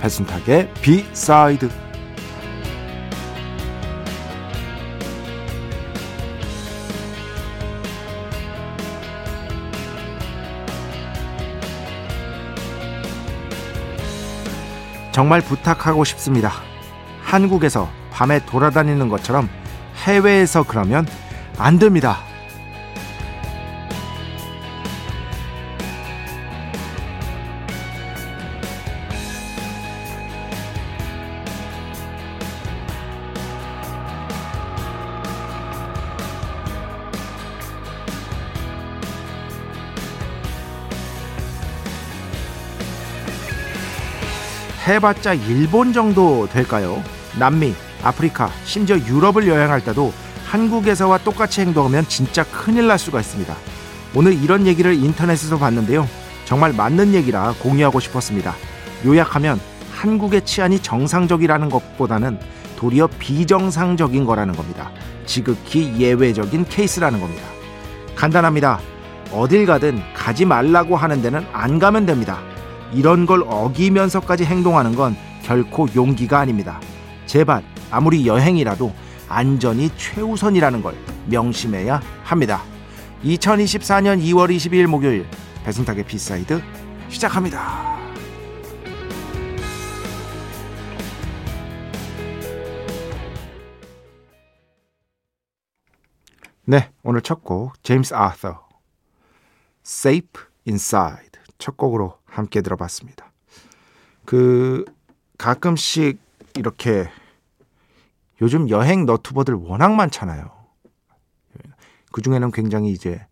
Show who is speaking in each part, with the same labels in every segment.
Speaker 1: 배순탁의 비사이드 정말 부탁하고 싶습니다. 한국에서 밤에 돌아다니는 것처럼 해외에서 그러면 안 됩니다. 해봤자 일본 정도 될까요? 남미, 아프리카, 심지어 유럽을 여행할 때도 한국에서와 똑같이 행동하면 진짜 큰일 날 수가 있습니다. 오늘 이런 얘기를 인터넷에서 봤는데요. 정말 맞는 얘기라 공유하고 싶었습니다. 요약하면 한국의 치안이 정상적이라는 것보다는 도리어 비정상적인 거라는 겁니다. 지극히 예외적인 케이스라는 겁니다. 간단합니다. 어딜 가든 가지 말라고 하는 데는 안 가면 됩니다. 이런 걸 어기면서까지 행동하는 건 결코 용기가 아닙니다. 제발 아무리 여행이라도 안전이 최우선이라는 걸 명심해야 합니다. 2024년 2월 22일 목요일 배순탁의 B side 시작합니다. 네, 오늘 첫 곡 제임스 아서 Safe Inside 첫 곡으로 함께 들어봤습니다. 그 가끔씩 이렇게 요즘 여행 너튜버들 워낙 많잖아요. 그 중에는 굉장히 이제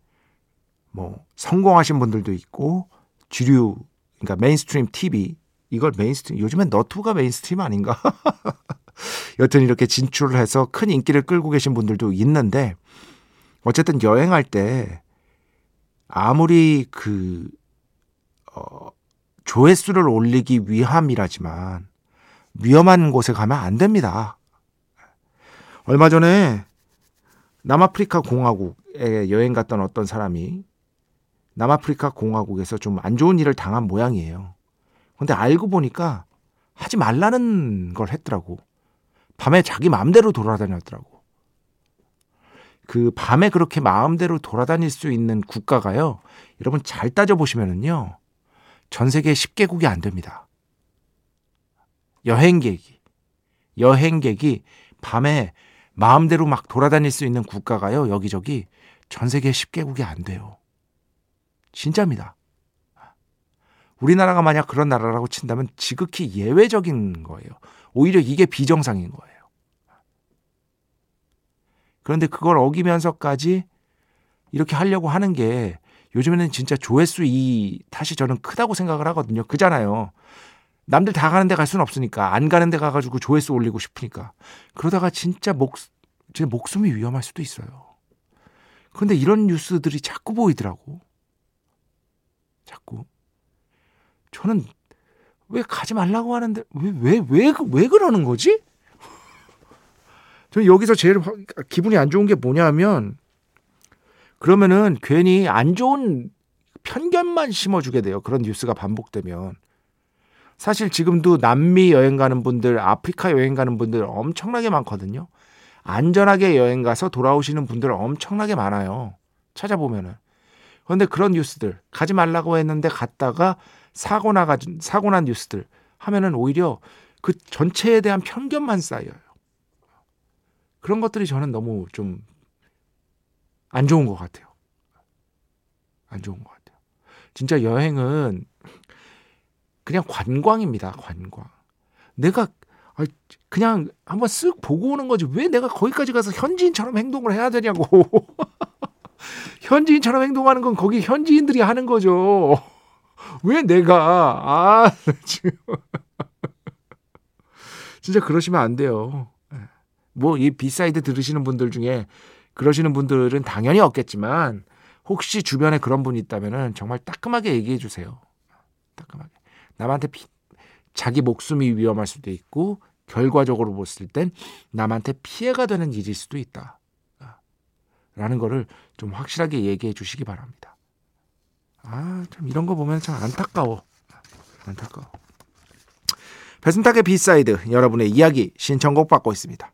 Speaker 1: 뭐 성공하신 분들도 있고 주류 그러니까 mainstream TV 이걸 mainstream 요즘엔 너튜브가 mainstream 아닌가? 여튼 이렇게 진출을 해서 큰 인기를 끌고 계신 분들도 있는데 어쨌든 여행할 때 아무리 그 어, 조회수를 올리기 위함이라지만 위험한 곳에 가면 안 됩니다. 얼마 전에 남아프리카 공화국에 여행 갔던 어떤 사람이 남아프리카 공화국에서 좀 안 좋은 일을 당한 모양이에요. 근데 알고 보니까 하지 말라는 걸 했더라고. 밤에 자기 마음대로 돌아다녔더라고. 그 밤에 그렇게 마음대로 돌아다닐 수 있는 국가가요. 여러분 잘 따져보시면은요. 전 세계 10개국이 안 됩니다. 여행객이, 여행객이 밤에 마음대로 막 돌아다닐 수 있는 국가가요, 여기저기 전 세계 10개국이 안 돼요. 진짜입니다. 우리나라가 만약 그런 나라라고 친다면 지극히 예외적인 거예요. 오히려 이게 비정상인 거예요. 그런데 그걸 어기면서까지 이렇게 하려고 하는 게 요즘에는 진짜 조회수 이 탓이 저는 크다고 생각을 하거든요. 그잖아요. 남들 다 가는 데 갈 수는 없으니까 안 가는 데 가가지고 조회수 올리고 싶으니까 그러다가 진짜 목, 제 목숨이 위험할 수도 있어요. 그런데 이런 뉴스들이 자꾸 보이더라고. 자꾸. 저는 왜 가지 말라고 하는데 왜왜왜왜 그러는 거지? 저는 여기서 제일 기분이 안 좋은 게 뭐냐면 그러면은 괜히 안 좋은 편견만 심어주게 돼요. 그런 뉴스가 반복되면. 사실 지금도 남미 여행 가는 분들, 아프리카 여행 가는 분들 엄청나게 많거든요. 안전하게 여행 가서 돌아오시는 분들 엄청나게 많아요. 찾아보면은. 그런데 그런 뉴스들, 가지 말라고 했는데 갔다가 사고 나가, 사고 난 뉴스들 하면은 오히려 그 전체에 대한 편견만 쌓여요. 그런 것들이 저는 너무 좀 안 좋은 것 같아요. 안 좋은 것 같아요. 진짜 여행은 그냥 관광입니다. 관광. 내가 그냥 한번 쓱 보고 오는 거지 왜 내가 거기까지 가서 현지인처럼 행동을 해야 되냐고. 현지인처럼 행동하는 건 거기 현지인들이 하는 거죠. 왜 내가 아 진짜 그러시면 안 돼요. 뭐 이 B side 들으시는 분들 중에 그러시는 분들은 당연히 없겠지만 혹시 주변에 그런 분이 있다면은 정말 따끔하게 얘기해 주세요. 따끔하게. 남한테 피, 자기 목숨이 위험할 수도 있고 결과적으로 봤을 땐 남한테 피해가 되는 일일 수도 있다. 라는 거를 좀 확실하게 얘기해 주시기 바랍니다. 아, 참 이런 거 보면 참 안타까워. 안타까워. 배순탁의 B side 여러분의 이야기 신청곡 받고 있습니다.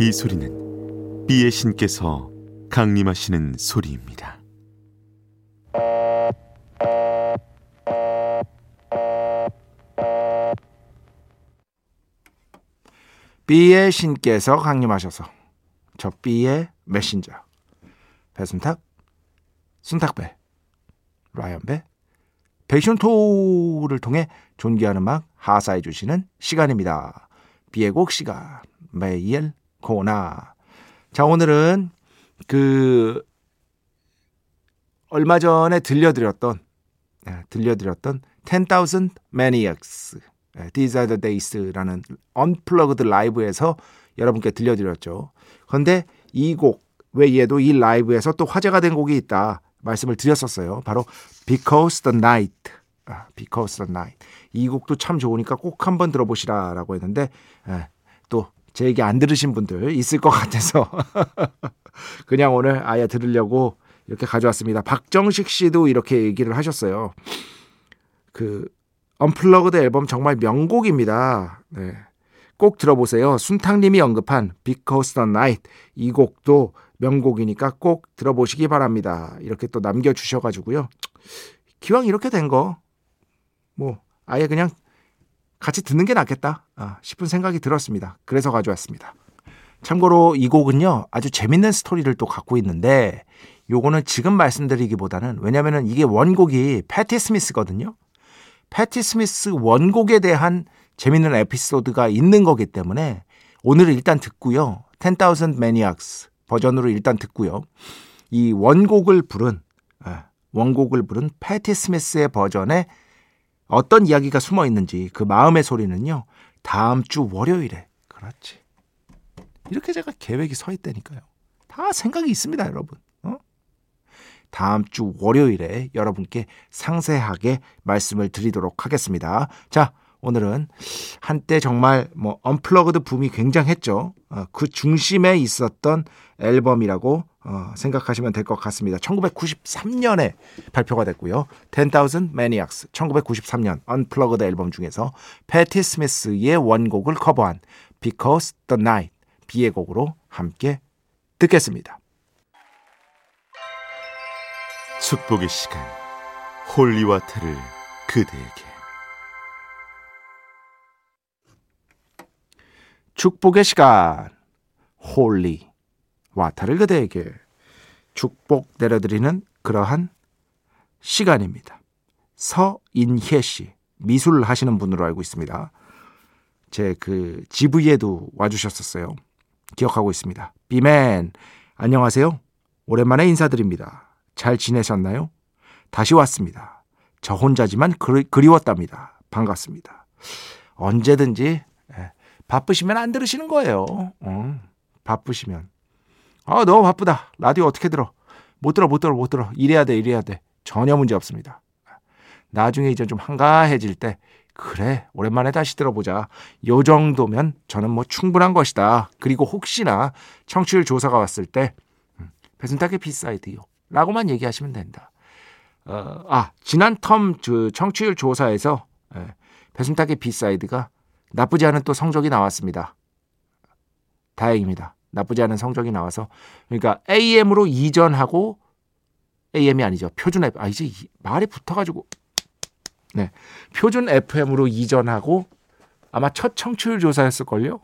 Speaker 2: 이 소리는 비의 신께서 강림하시는 소리입니다.
Speaker 1: B의 신께서 강림하셔서 저 B의 메신저 배순탁, 순탁배, 라이언배, 베이션 토를 통해 존귀한 음악 하사해 주시는 시간입니다. 비의 곡 시간 매일 코나 자 오늘은 그 얼마 전에 들려드렸던 네, 들려드렸던 10,000 Maniacs These are the Days라는 언플러그드 라이브에서 여러분께 들려드렸죠. 그런데 이 곡 외에도 이 라이브에서 또 화제가 된 곡이 있다 말씀을 드렸었어요. 바로 Because the Night. 아, Because the Night. 이 곡도 참 좋으니까 꼭 한번 들어보시라라고 했는데 예, 또제 얘기 안 들으신 분들 있을 것 같아서 그냥 오늘 아예 들으려고 이렇게 가져왔습니다. 박정식 씨도 이렇게 얘기를 하셨어요. 그 언플러그드 앨범 정말 명곡입니다. 네. 꼭 들어보세요. 순탁님이 언급한 Because the Night 이 곡도 명곡이니까 꼭 들어보시기 바랍니다. 이렇게 또 남겨주셔가지고요. 기왕 이렇게 된 거, 뭐, 아예 그냥 같이 듣는 게 낫겠다 아, 싶은 생각이 들었습니다. 그래서 가져왔습니다. 참고로 이 곡은요, 아주 재밌는 스토리를 또 갖고 있는데, 요거는 지금 말씀드리기보다는, 왜냐면은 이게 원곡이 패티 스미스거든요. 패티 스미스 원곡에 대한 재밌는 에피소드가 있는 거기 때문에 오늘은 일단 듣고요. 10,000 Maniacs 버전으로 일단 듣고요. 이 원곡을 부른 예, 원곡을 부른 패티 스미스의 버전에 어떤 이야기가 숨어 있는지 그 마음의 소리는요. 다음 주 월요일에 그렇지. 이렇게 제가 계획이 서 있다니까요. 다 생각이 있습니다, 여러분. 어? 다음 주 월요일에 여러분께 상세하게 말씀을 드리도록 하겠습니다. 자, 오늘은 한때 정말 뭐 언플러그드 붐이 굉장했죠. 어, 그 중심에 있었던 앨범이라고 어, 생각하시면 될 것 같습니다. 1993년에 발표가 됐고요. 10,000 Maniacs 1993년 Unplugged 앨범 중에서 패티 스미스의 원곡을 커버한 Because the Night B의 곡으로 함께 듣겠습니다.
Speaker 2: 축복의 시간 holy water를 그대에게
Speaker 1: 축복의 시간 holy water를 그대에게 축복 내려드리는 그러한 시간입니다. 서인혜 씨 미술 하시는 분으로 알고 있습니다. 제 그 GV에도 와주셨었어요. 기억하고 있습니다. B man 안녕하세요. 오랜만에 인사드립니다. 잘 지내셨나요? 다시 왔습니다. 저 혼자지만 그리, 그리웠답니다. 반갑습니다. 언제든지 예, 바쁘시면 안 들으시는 거예요. 어, 바쁘시면. 아, 너무 바쁘다. 라디오 어떻게 들어? 못 들어, 못 들어, 못 들어. 이래야 돼, 이래야 돼. 전혀 문제 없습니다. 나중에 이제 좀 한가해질 때 그래 오랜만에 다시 들어보자 요 정도면 저는 뭐 충분한 것이다 그리고 혹시나 청취율 조사가 왔을 때 음, 배순탁의 비사이드요 라고만 얘기하시면 된다 어, 아 지난 term 그 청취율 조사에서 예, 배순탁의 B side가 나쁘지 않은 또 성적이 나왔습니다 다행입니다 나쁘지 않은 성적이 나와서 그러니까 AM으로 이전하고 AM이 아니죠 표준 앱. 아 이제 말이 붙어가지고 네. 표준 FM으로 이전하고 아마 첫 청취율 조사였을 걸요.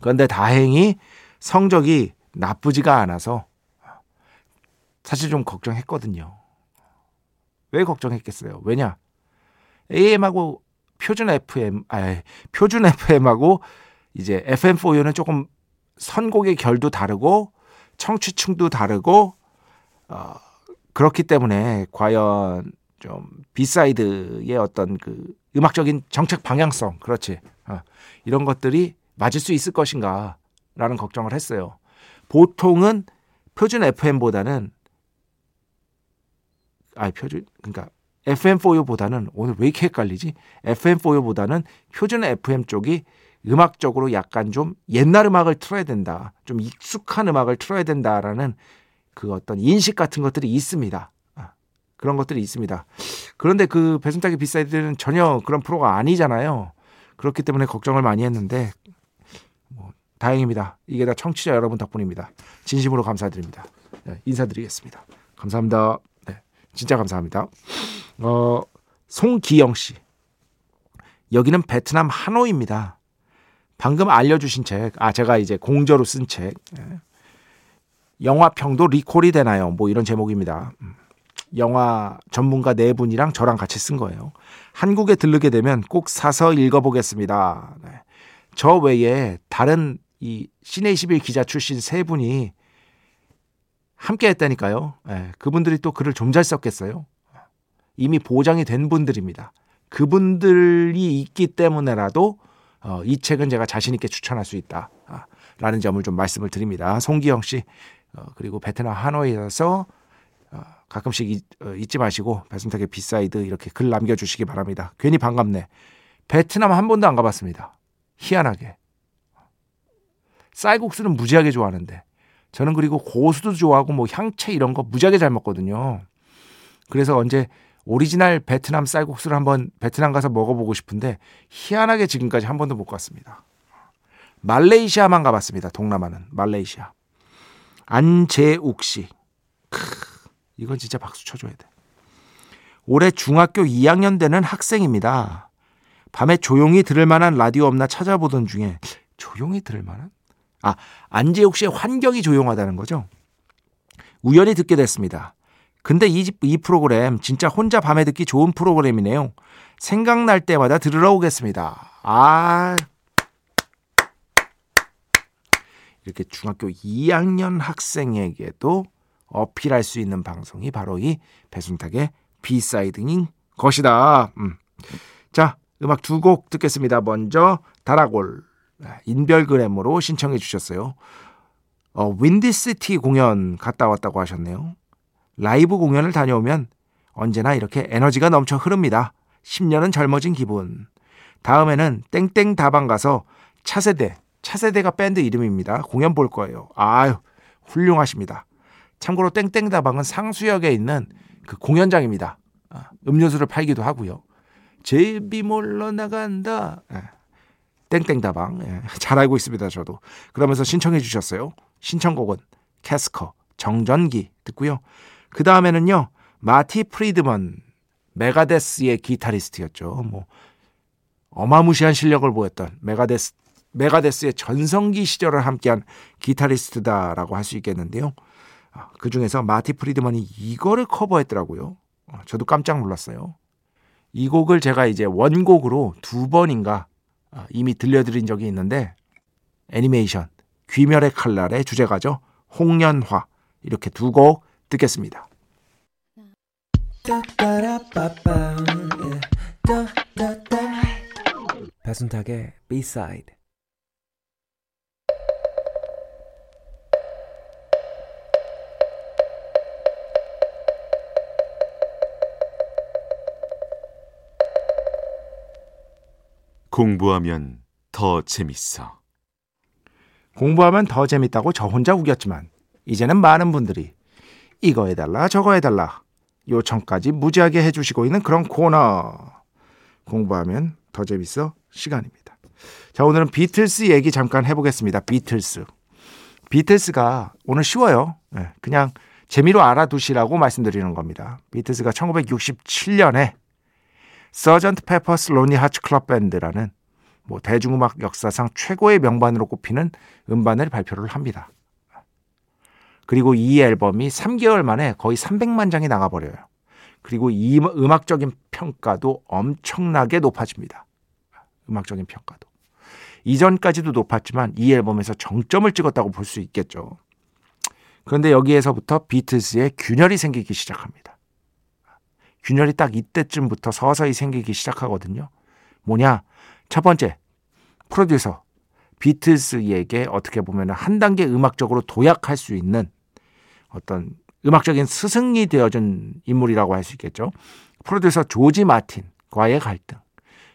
Speaker 1: 그런데 다행히 성적이 나쁘지가 않아서 사실 좀 걱정했거든요. 왜 걱정했겠어요? 왜냐? AM하고 표준 FM, 아, 표준 FM하고 이제 FM4U는 조금 선곡의 결도 다르고 청취층도 다르고 어, 그렇기 때문에 과연 좀 B side의 어떤 그 음악적인 정책 방향성 그렇지 어, 이런 것들이 맞을 수 있을 것인가 라는 걱정을 했어요. 보통은 표준 FM보다는 아 표준 그러니까 FM4U보다는 오늘 왜 이렇게 헷갈리지? FM4U보다는 표준 FM 쪽이 음악적으로 약간 좀 옛날 음악을 틀어야 된다. 좀 익숙한 음악을 틀어야 된다라는 그 어떤 인식 같은 것들이 있습니다. 그런 것들이 있습니다. 그런데 그 배순탁의 B side는 전혀 그런 프로가 아니잖아요. 그렇기 때문에 걱정을 많이 했는데 뭐 다행입니다. 이게 다 청취자 여러분 덕분입니다. 진심으로 감사드립니다. 네, 인사드리겠습니다. 감사합니다. 네, 진짜 감사합니다. 어, 송기영 씨. 여기는 베트남 하노이입니다. 방금 알려주신 책, 아 제가 이제 공저로 쓴 책, 네. 영화평도 리콜이 되나요? 뭐 이런 제목입니다. 음. 영화 전문가 네 분이랑 저랑 같이 쓴 거예요. 한국에 들르게 되면 꼭 사서 읽어보겠습니다. 네. 저 외에 다른 이 시내 21 기자 출신 세 분이 함께 했다니까요. 네. 그분들이 또 글을 좀 잘 썼겠어요. 이미 보장이 된 분들입니다. 그분들이 있기 때문에라도 어, 이 책은 제가 자신 있게 추천할 수 있다. 아, 라는 점을 좀 말씀을 드립니다. 송기영 씨 어, 그리고 베트남 하노이에서 어, 가끔씩 잊, 어, 잊지 마시고 배순탁의 B side 이렇게 글 남겨주시기 바랍니다. 괜히 반갑네. 베트남 한 번도 안 가봤습니다. 희한하게. 쌀국수는 무지하게 좋아하는데 저는 그리고 고수도 좋아하고 뭐 향채 이런 거 무지하게 잘 먹거든요. 그래서 언제 오리지널 베트남 쌀국수를 한번 베트남 가서 먹어보고 싶은데 희한하게 지금까지 한 번도 못 갔습니다. 말레이시아만 가봤습니다. 동남아는 말레이시아. 안재욱 씨. 크. 이건 진짜 박수 쳐줘야 돼. 올해 중학교 2학년 되는 학생입니다. 밤에 조용히 들을 만한 라디오 없나 찾아보던 중에 조용히 들을 만한? 아, 안재욱 씨의 환경이 조용하다는 거죠. 우연히 듣게 됐습니다. 근데 이, 이 프로그램 진짜 혼자 밤에 듣기 좋은 프로그램이네요. 생각날 때마다 들으러 오겠습니다. 아. 이렇게 중학교 2학년 학생에게도 어필할 수 있는 방송이 바로 이 배순탁의 B side인 것이다. 음. 자, 음악 두 곡 듣겠습니다. 먼저 다라골 인별그램으로 신청해 주셨어요. 어, 윈디시티 공연 갔다 왔다고 하셨네요. 라이브 공연을 다녀오면 언제나 이렇게 에너지가 넘쳐 흐릅니다. 10년은 젊어진 기분. 다음에는 땡땡 다방 가서 차세대, 차세대가 밴드 이름입니다. 공연 볼 거예요. 아유, 훌륭하십니다. 참고로 땡땡 다방은 상수역에 있는 그 공연장입니다. 아, 음료수를 팔기도 하고요. 제비 몰러 나간다. 예. 땡땡다방. 예. 잘 알고 있습니다, 저도. 그러면서 신청해 주셨어요. 신청곡은 캐스커, 정전기 듣고요. 그 다음에는요, 마티 프리드먼, 메가데스의 기타리스트였죠. 뭐, 어마무시한 실력을 보였던 메가데스, 메가데스의 전성기 시절을 함께한 기타리스트다라고 할 수 있겠는데요. 아, 그 중에서 마티 프리드먼이 이거를 커버했더라고요. 어, 저도 깜짝 놀랐어요. 이 곡을 제가 이제 원곡으로 두 번인가 아, 이미 들려드린 적이 있는데 애니메이션 귀멸의 칼날의 주제가죠. 홍련화 이렇게 두 곡 듣겠습니다.
Speaker 3: 배순탁의 B-side
Speaker 2: 공부하면 더 재밌어.
Speaker 1: 공부하면 더 재밌다고 저 혼자 우겼지만 이제는 많은 분들이 이거 해달라 저거 해달라 요청까지 무지하게 해주시고 있는 그런 코너 공부하면 더 재밌어 시간입니다. 자 오늘은 비틀스 얘기 잠깐 해보겠습니다. 비틀스 비틀스가 오늘 쉬워요. 네, 그냥 재미로 알아두시라고 말씀드리는 겁니다. 비틀스가 1967년에 Sergeant Pepper's Lonely Hearts Club Band라는 뭐 대중음악 역사상 최고의 명반으로 꼽히는 음반을 발표를 합니다. 그리고 이 앨범이 3개월 만에 거의 300만 장이 나가버려요. 그리고 이 음악적인 평가도 엄청나게 높아집니다. 음악적인 평가도. 이전까지도 높았지만 이 앨범에서 정점을 찍었다고 볼 수 있겠죠. 그런데 여기에서부터 비틀스의 균열이 생기기 시작합니다. 균열이 딱 이때쯤부터 서서히 생기기 시작하거든요. 뭐냐? 첫 번째, 프로듀서 비틀스에게 어떻게 보면 한 단계 음악적으로 도약할 수 있는 어떤 음악적인 스승이 되어준 인물이라고 할 수 있겠죠. 프로듀서 조지 마틴과의 갈등.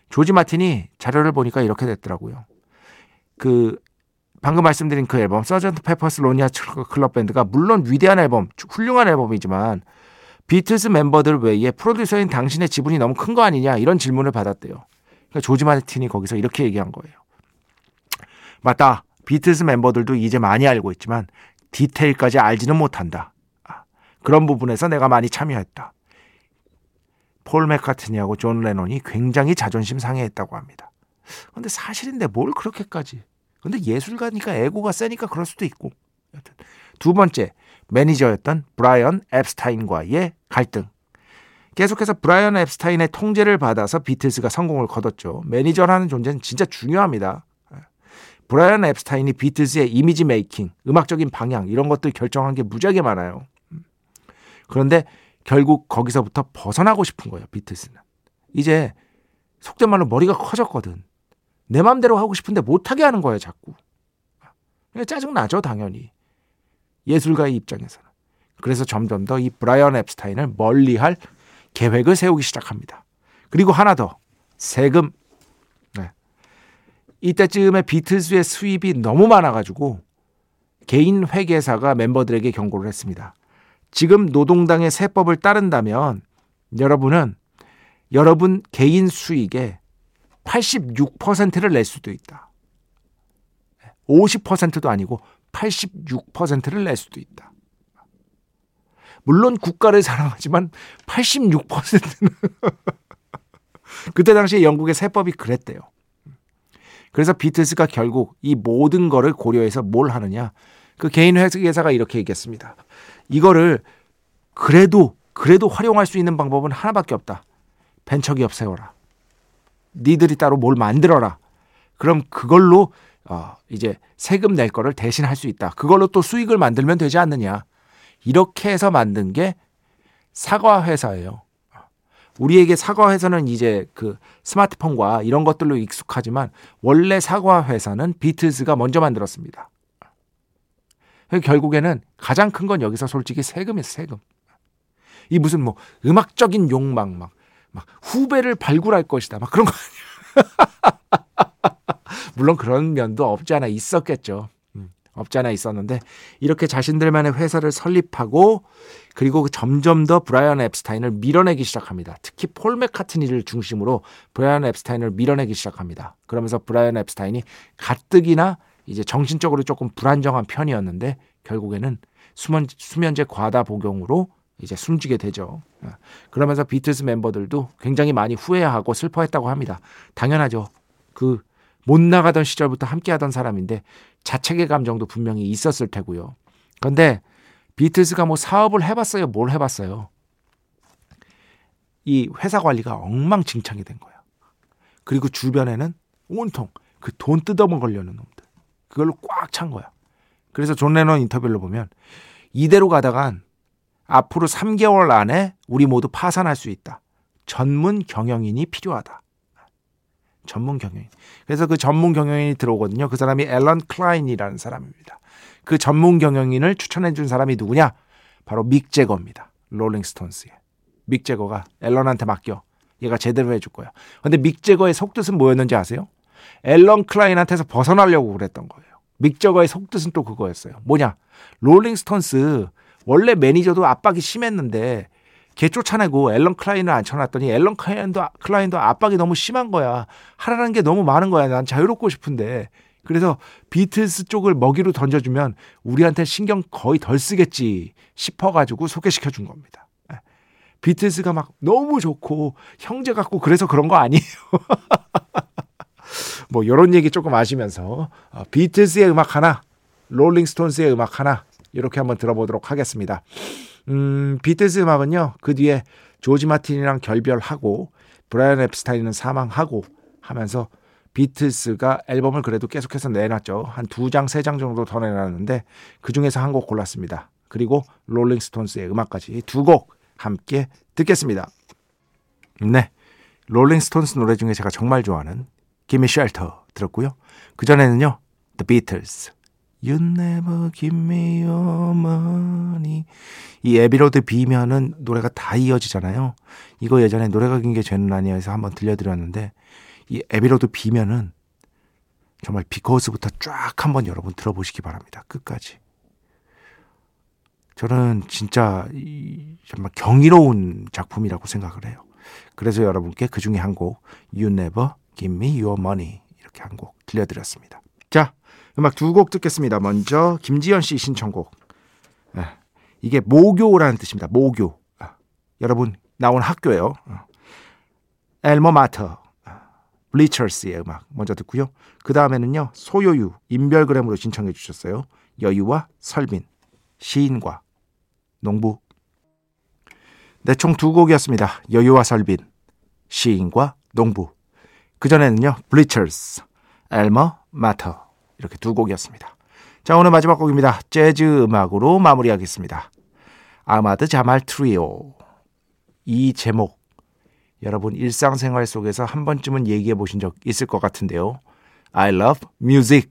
Speaker 1: 조지 마틴이 자료를 보니까 이렇게 됐더라고요. 그 방금 말씀드린 그 앨범 Sergeant Pepper's Lonely Hearts Club Band가 물론 위대한 앨범, 훌륭한 앨범이지만 비틀스 멤버들 외에 프로듀서인 당신의 지분이 너무 큰 거 아니냐 이런 질문을 받았대요. 그러니까 조지 마틴이 거기서 이렇게 얘기한 거예요. 맞다. 비틀스 멤버들도 이제 많이 알고 있지만 디테일까지 알지는 못한다. 아, 그런 부분에서 내가 많이 참여했다. 폴 맥카트니하고 존 레논이 굉장히 자존심 상해했다고 합니다. 근데 사실인데 뭘 그렇게까지. 근데 예술가니까 에고가 세니까 그럴 수도 있고. 두 번째, 매니저였던 브라이언 앱스타인과의 갈등. 계속해서 브라이언 앱스타인의 통제를 받아서 비틀스가 성공을 거뒀죠. 매니저라는 존재는 진짜 중요합니다. 브라이언 앱스타인이 비틀스의 이미지 메이킹, 음악적인 방향 이런 것들 결정한 게 무지하게 많아요. 그런데 결국 거기서부터 벗어나고 싶은 거예요. 비틀스는. 이제 속된 말로 머리가 커졌거든. 내 맘대로 하고 싶은데 못하게 하는 거예요. 자꾸. 짜증 나죠. 당연히. 예술가의 입장에서는. 그래서 점점 더 이 브라이언 앱스타인을 멀리할 계획을 세우기 시작합니다. 그리고 하나 더 세금. 네. 이때쯤에 비틀즈의 수입이 너무 많아가지고 개인 회계사가 멤버들에게 경고를 했습니다. 지금 노동당의 세법을 따른다면 여러분은 여러분 개인 수익의 86%를 낼 수도 있다. 50%도 아니고 86%를 낼 수도 있다. 물론 국가를 사랑하지만 86%는 그때 당시에 영국의 세법이 그랬대요. 그래서 비틀스가 결국 이 모든 거를 고려해서 뭘 하느냐. 그 개인 회사가 이렇게 얘기했습니다. 이거를 그래도 그래도 활용할 수 있는 방법은 하나밖에 없다. 벤처기업 세워라. 니들이 따로 뭘 만들어라. 그럼 그걸로 어, 이제 세금 낼 거를 대신 할 수 있다. 그걸로 또 수익을 만들면 되지 않느냐. 이렇게 해서 만든 게 사과 회사예요. 우리에게 사과 회사는 이제 그 스마트폰과 이런 것들로 익숙하지만 원래 사과 회사는 비틀즈가 먼저 만들었습니다. 결국에는 가장 큰 건 여기서 솔직히 세금이에요, 세금. 이 무슨 뭐 음악적인 욕망 막, 막 후배를 발굴할 것이다. 막 그런 거 아니야. 물론 그런 면도 없지 않아 있었겠죠. 없지 않아 있었는데 이렇게 자신들만의 회사를 설립하고 그리고 점점 더 브라이언 앱스타인을 밀어내기 시작합니다. 특히 폴 맥카트니를 중심으로 브라이언 앱스타인을 밀어내기 시작합니다. 그러면서 브라이언 앱스타인이 가뜩이나 이제 정신적으로 조금 불안정한 편이었는데 결국에는 수면, 수면제 과다 복용으로 이제 숨지게 되죠. 그러면서 비틀스 멤버들도 굉장히 많이 후회하고 슬퍼했다고 합니다. 당연하죠. 그 못 나가던 시절부터 함께하던 사람인데 자책의 감정도 분명히 있었을 테고요. 그런데 비틀스가 뭐 사업을 해봤어요? 뭘 해봤어요? 이 회사 관리가 엉망진창이 된 거야. 그리고 주변에는 온통 그 돈 뜯어먹으려는 놈들. 그걸로 꽉 찬 거야. 그래서 존 레논 인터뷰를 보면 이대로 가다간 앞으로 3개월 안에 우리 모두 파산할 수 있다. 전문 경영인이 필요하다. 전문 경영인. 그래서 그 전문 경영인이 들어오거든요. 그 사람이 앨런 클라인이라는 사람입니다. 그 전문 경영인을 추천해 준 사람이 누구냐? 바로 믹 제거입니다. 롤링스톤스의. 믹 제거가 앨런한테 맡겨. 얘가 제대로 해줄 거야. 근데 믹 제거의 속뜻은 뭐였는지 아세요? 앨런 클라인한테서 벗어나려고 그랬던 거예요. 믹 제거의 속뜻은 또 그거였어요. 뭐냐? 롤링스톤스 원래 매니저도 압박이 심했는데 걔 쫓아내고 앨런 클라인을 앉혀놨더니 앨런 클라인도, 클라인도 압박이 너무 심한 거야. 하라는 게 너무 많은 거야. 난 자유롭고 싶은데. 그래서 비틀스 쪽을 먹이로 던져주면 우리한테 신경 거의 덜 쓰겠지 싶어가지고 소개시켜 준 겁니다. 예. 비틀스가 막 너무 좋고 형제 같고 그래서 그런 거 아니에요. 뭐 이런 얘기 조금 아시면서 어, 비틀스의 음악 하나, 롤링스톤스의 음악 하나 이렇게 한번 들어보도록 하겠습니다. 음, 비틀스 음악은요. 그 뒤에 조지 마틴이랑 결별하고 브라이언 앱스타인은 사망하고 하면서 비틀스가 앨범을 그래도 계속해서 내놨죠. 한 두 장, 세 장 정도 더 내놨는데 그 중에서 한 곡 골랐습니다. 그리고 롤링스톤스의 음악까지 두 곡 함께 듣겠습니다. 네. 롤링스톤스 노래 중에 제가 정말 좋아하는 Gimme 들었고요. 그 전에는요. The Beatles. You never give me your money. 이 Abbey Road B면은 노래가 다 이어지잖아요. 이거 예전에 노래가 긴 게 죄는 아니야에서 한번 들려드렸는데 이 Abbey Road B면은 정말 비코스부터 쫙 한번 여러분 들어보시기 바랍니다. 끝까지. 저는 진짜 정말 경이로운 작품이라고 생각을 해요. 그래서 여러분께 그 중에 한 곡 You Never Give Me Your Money 이렇게 한 곡 들려드렸습니다. 자, 음악 두 곡 듣겠습니다. 먼저 김지연 씨 신청곡. 네, 이게 모교라는 뜻입니다. 모교. 아, 여러분 나온 학교예요. 엘머 마터. 블리처스의 음악 먼저 듣고요. 그 다음에는요. 소요유 인별그램으로 신청해 주셨어요. 여유와 설빈 시인과 농부 네, 총 두 곡이었습니다. 여유와 설빈 시인과 농부 그전에는요. 블리처스 엘머 마터 이렇게 두 곡이었습니다. 자 오늘 마지막 곡입니다. 재즈 음악으로 마무리하겠습니다. 아마드 자말 트리오 이 제목 여러분 일상생활 속에서 한 번쯤은 얘기해 보신 적 있을 것 같은데요. I love music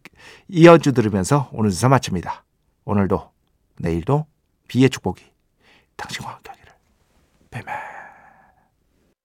Speaker 1: 이 연주 들으면서 오늘 주사 마칩니다. 오늘도 내일도 비의 축복이 당신과 함께 하기를. 뱀뱀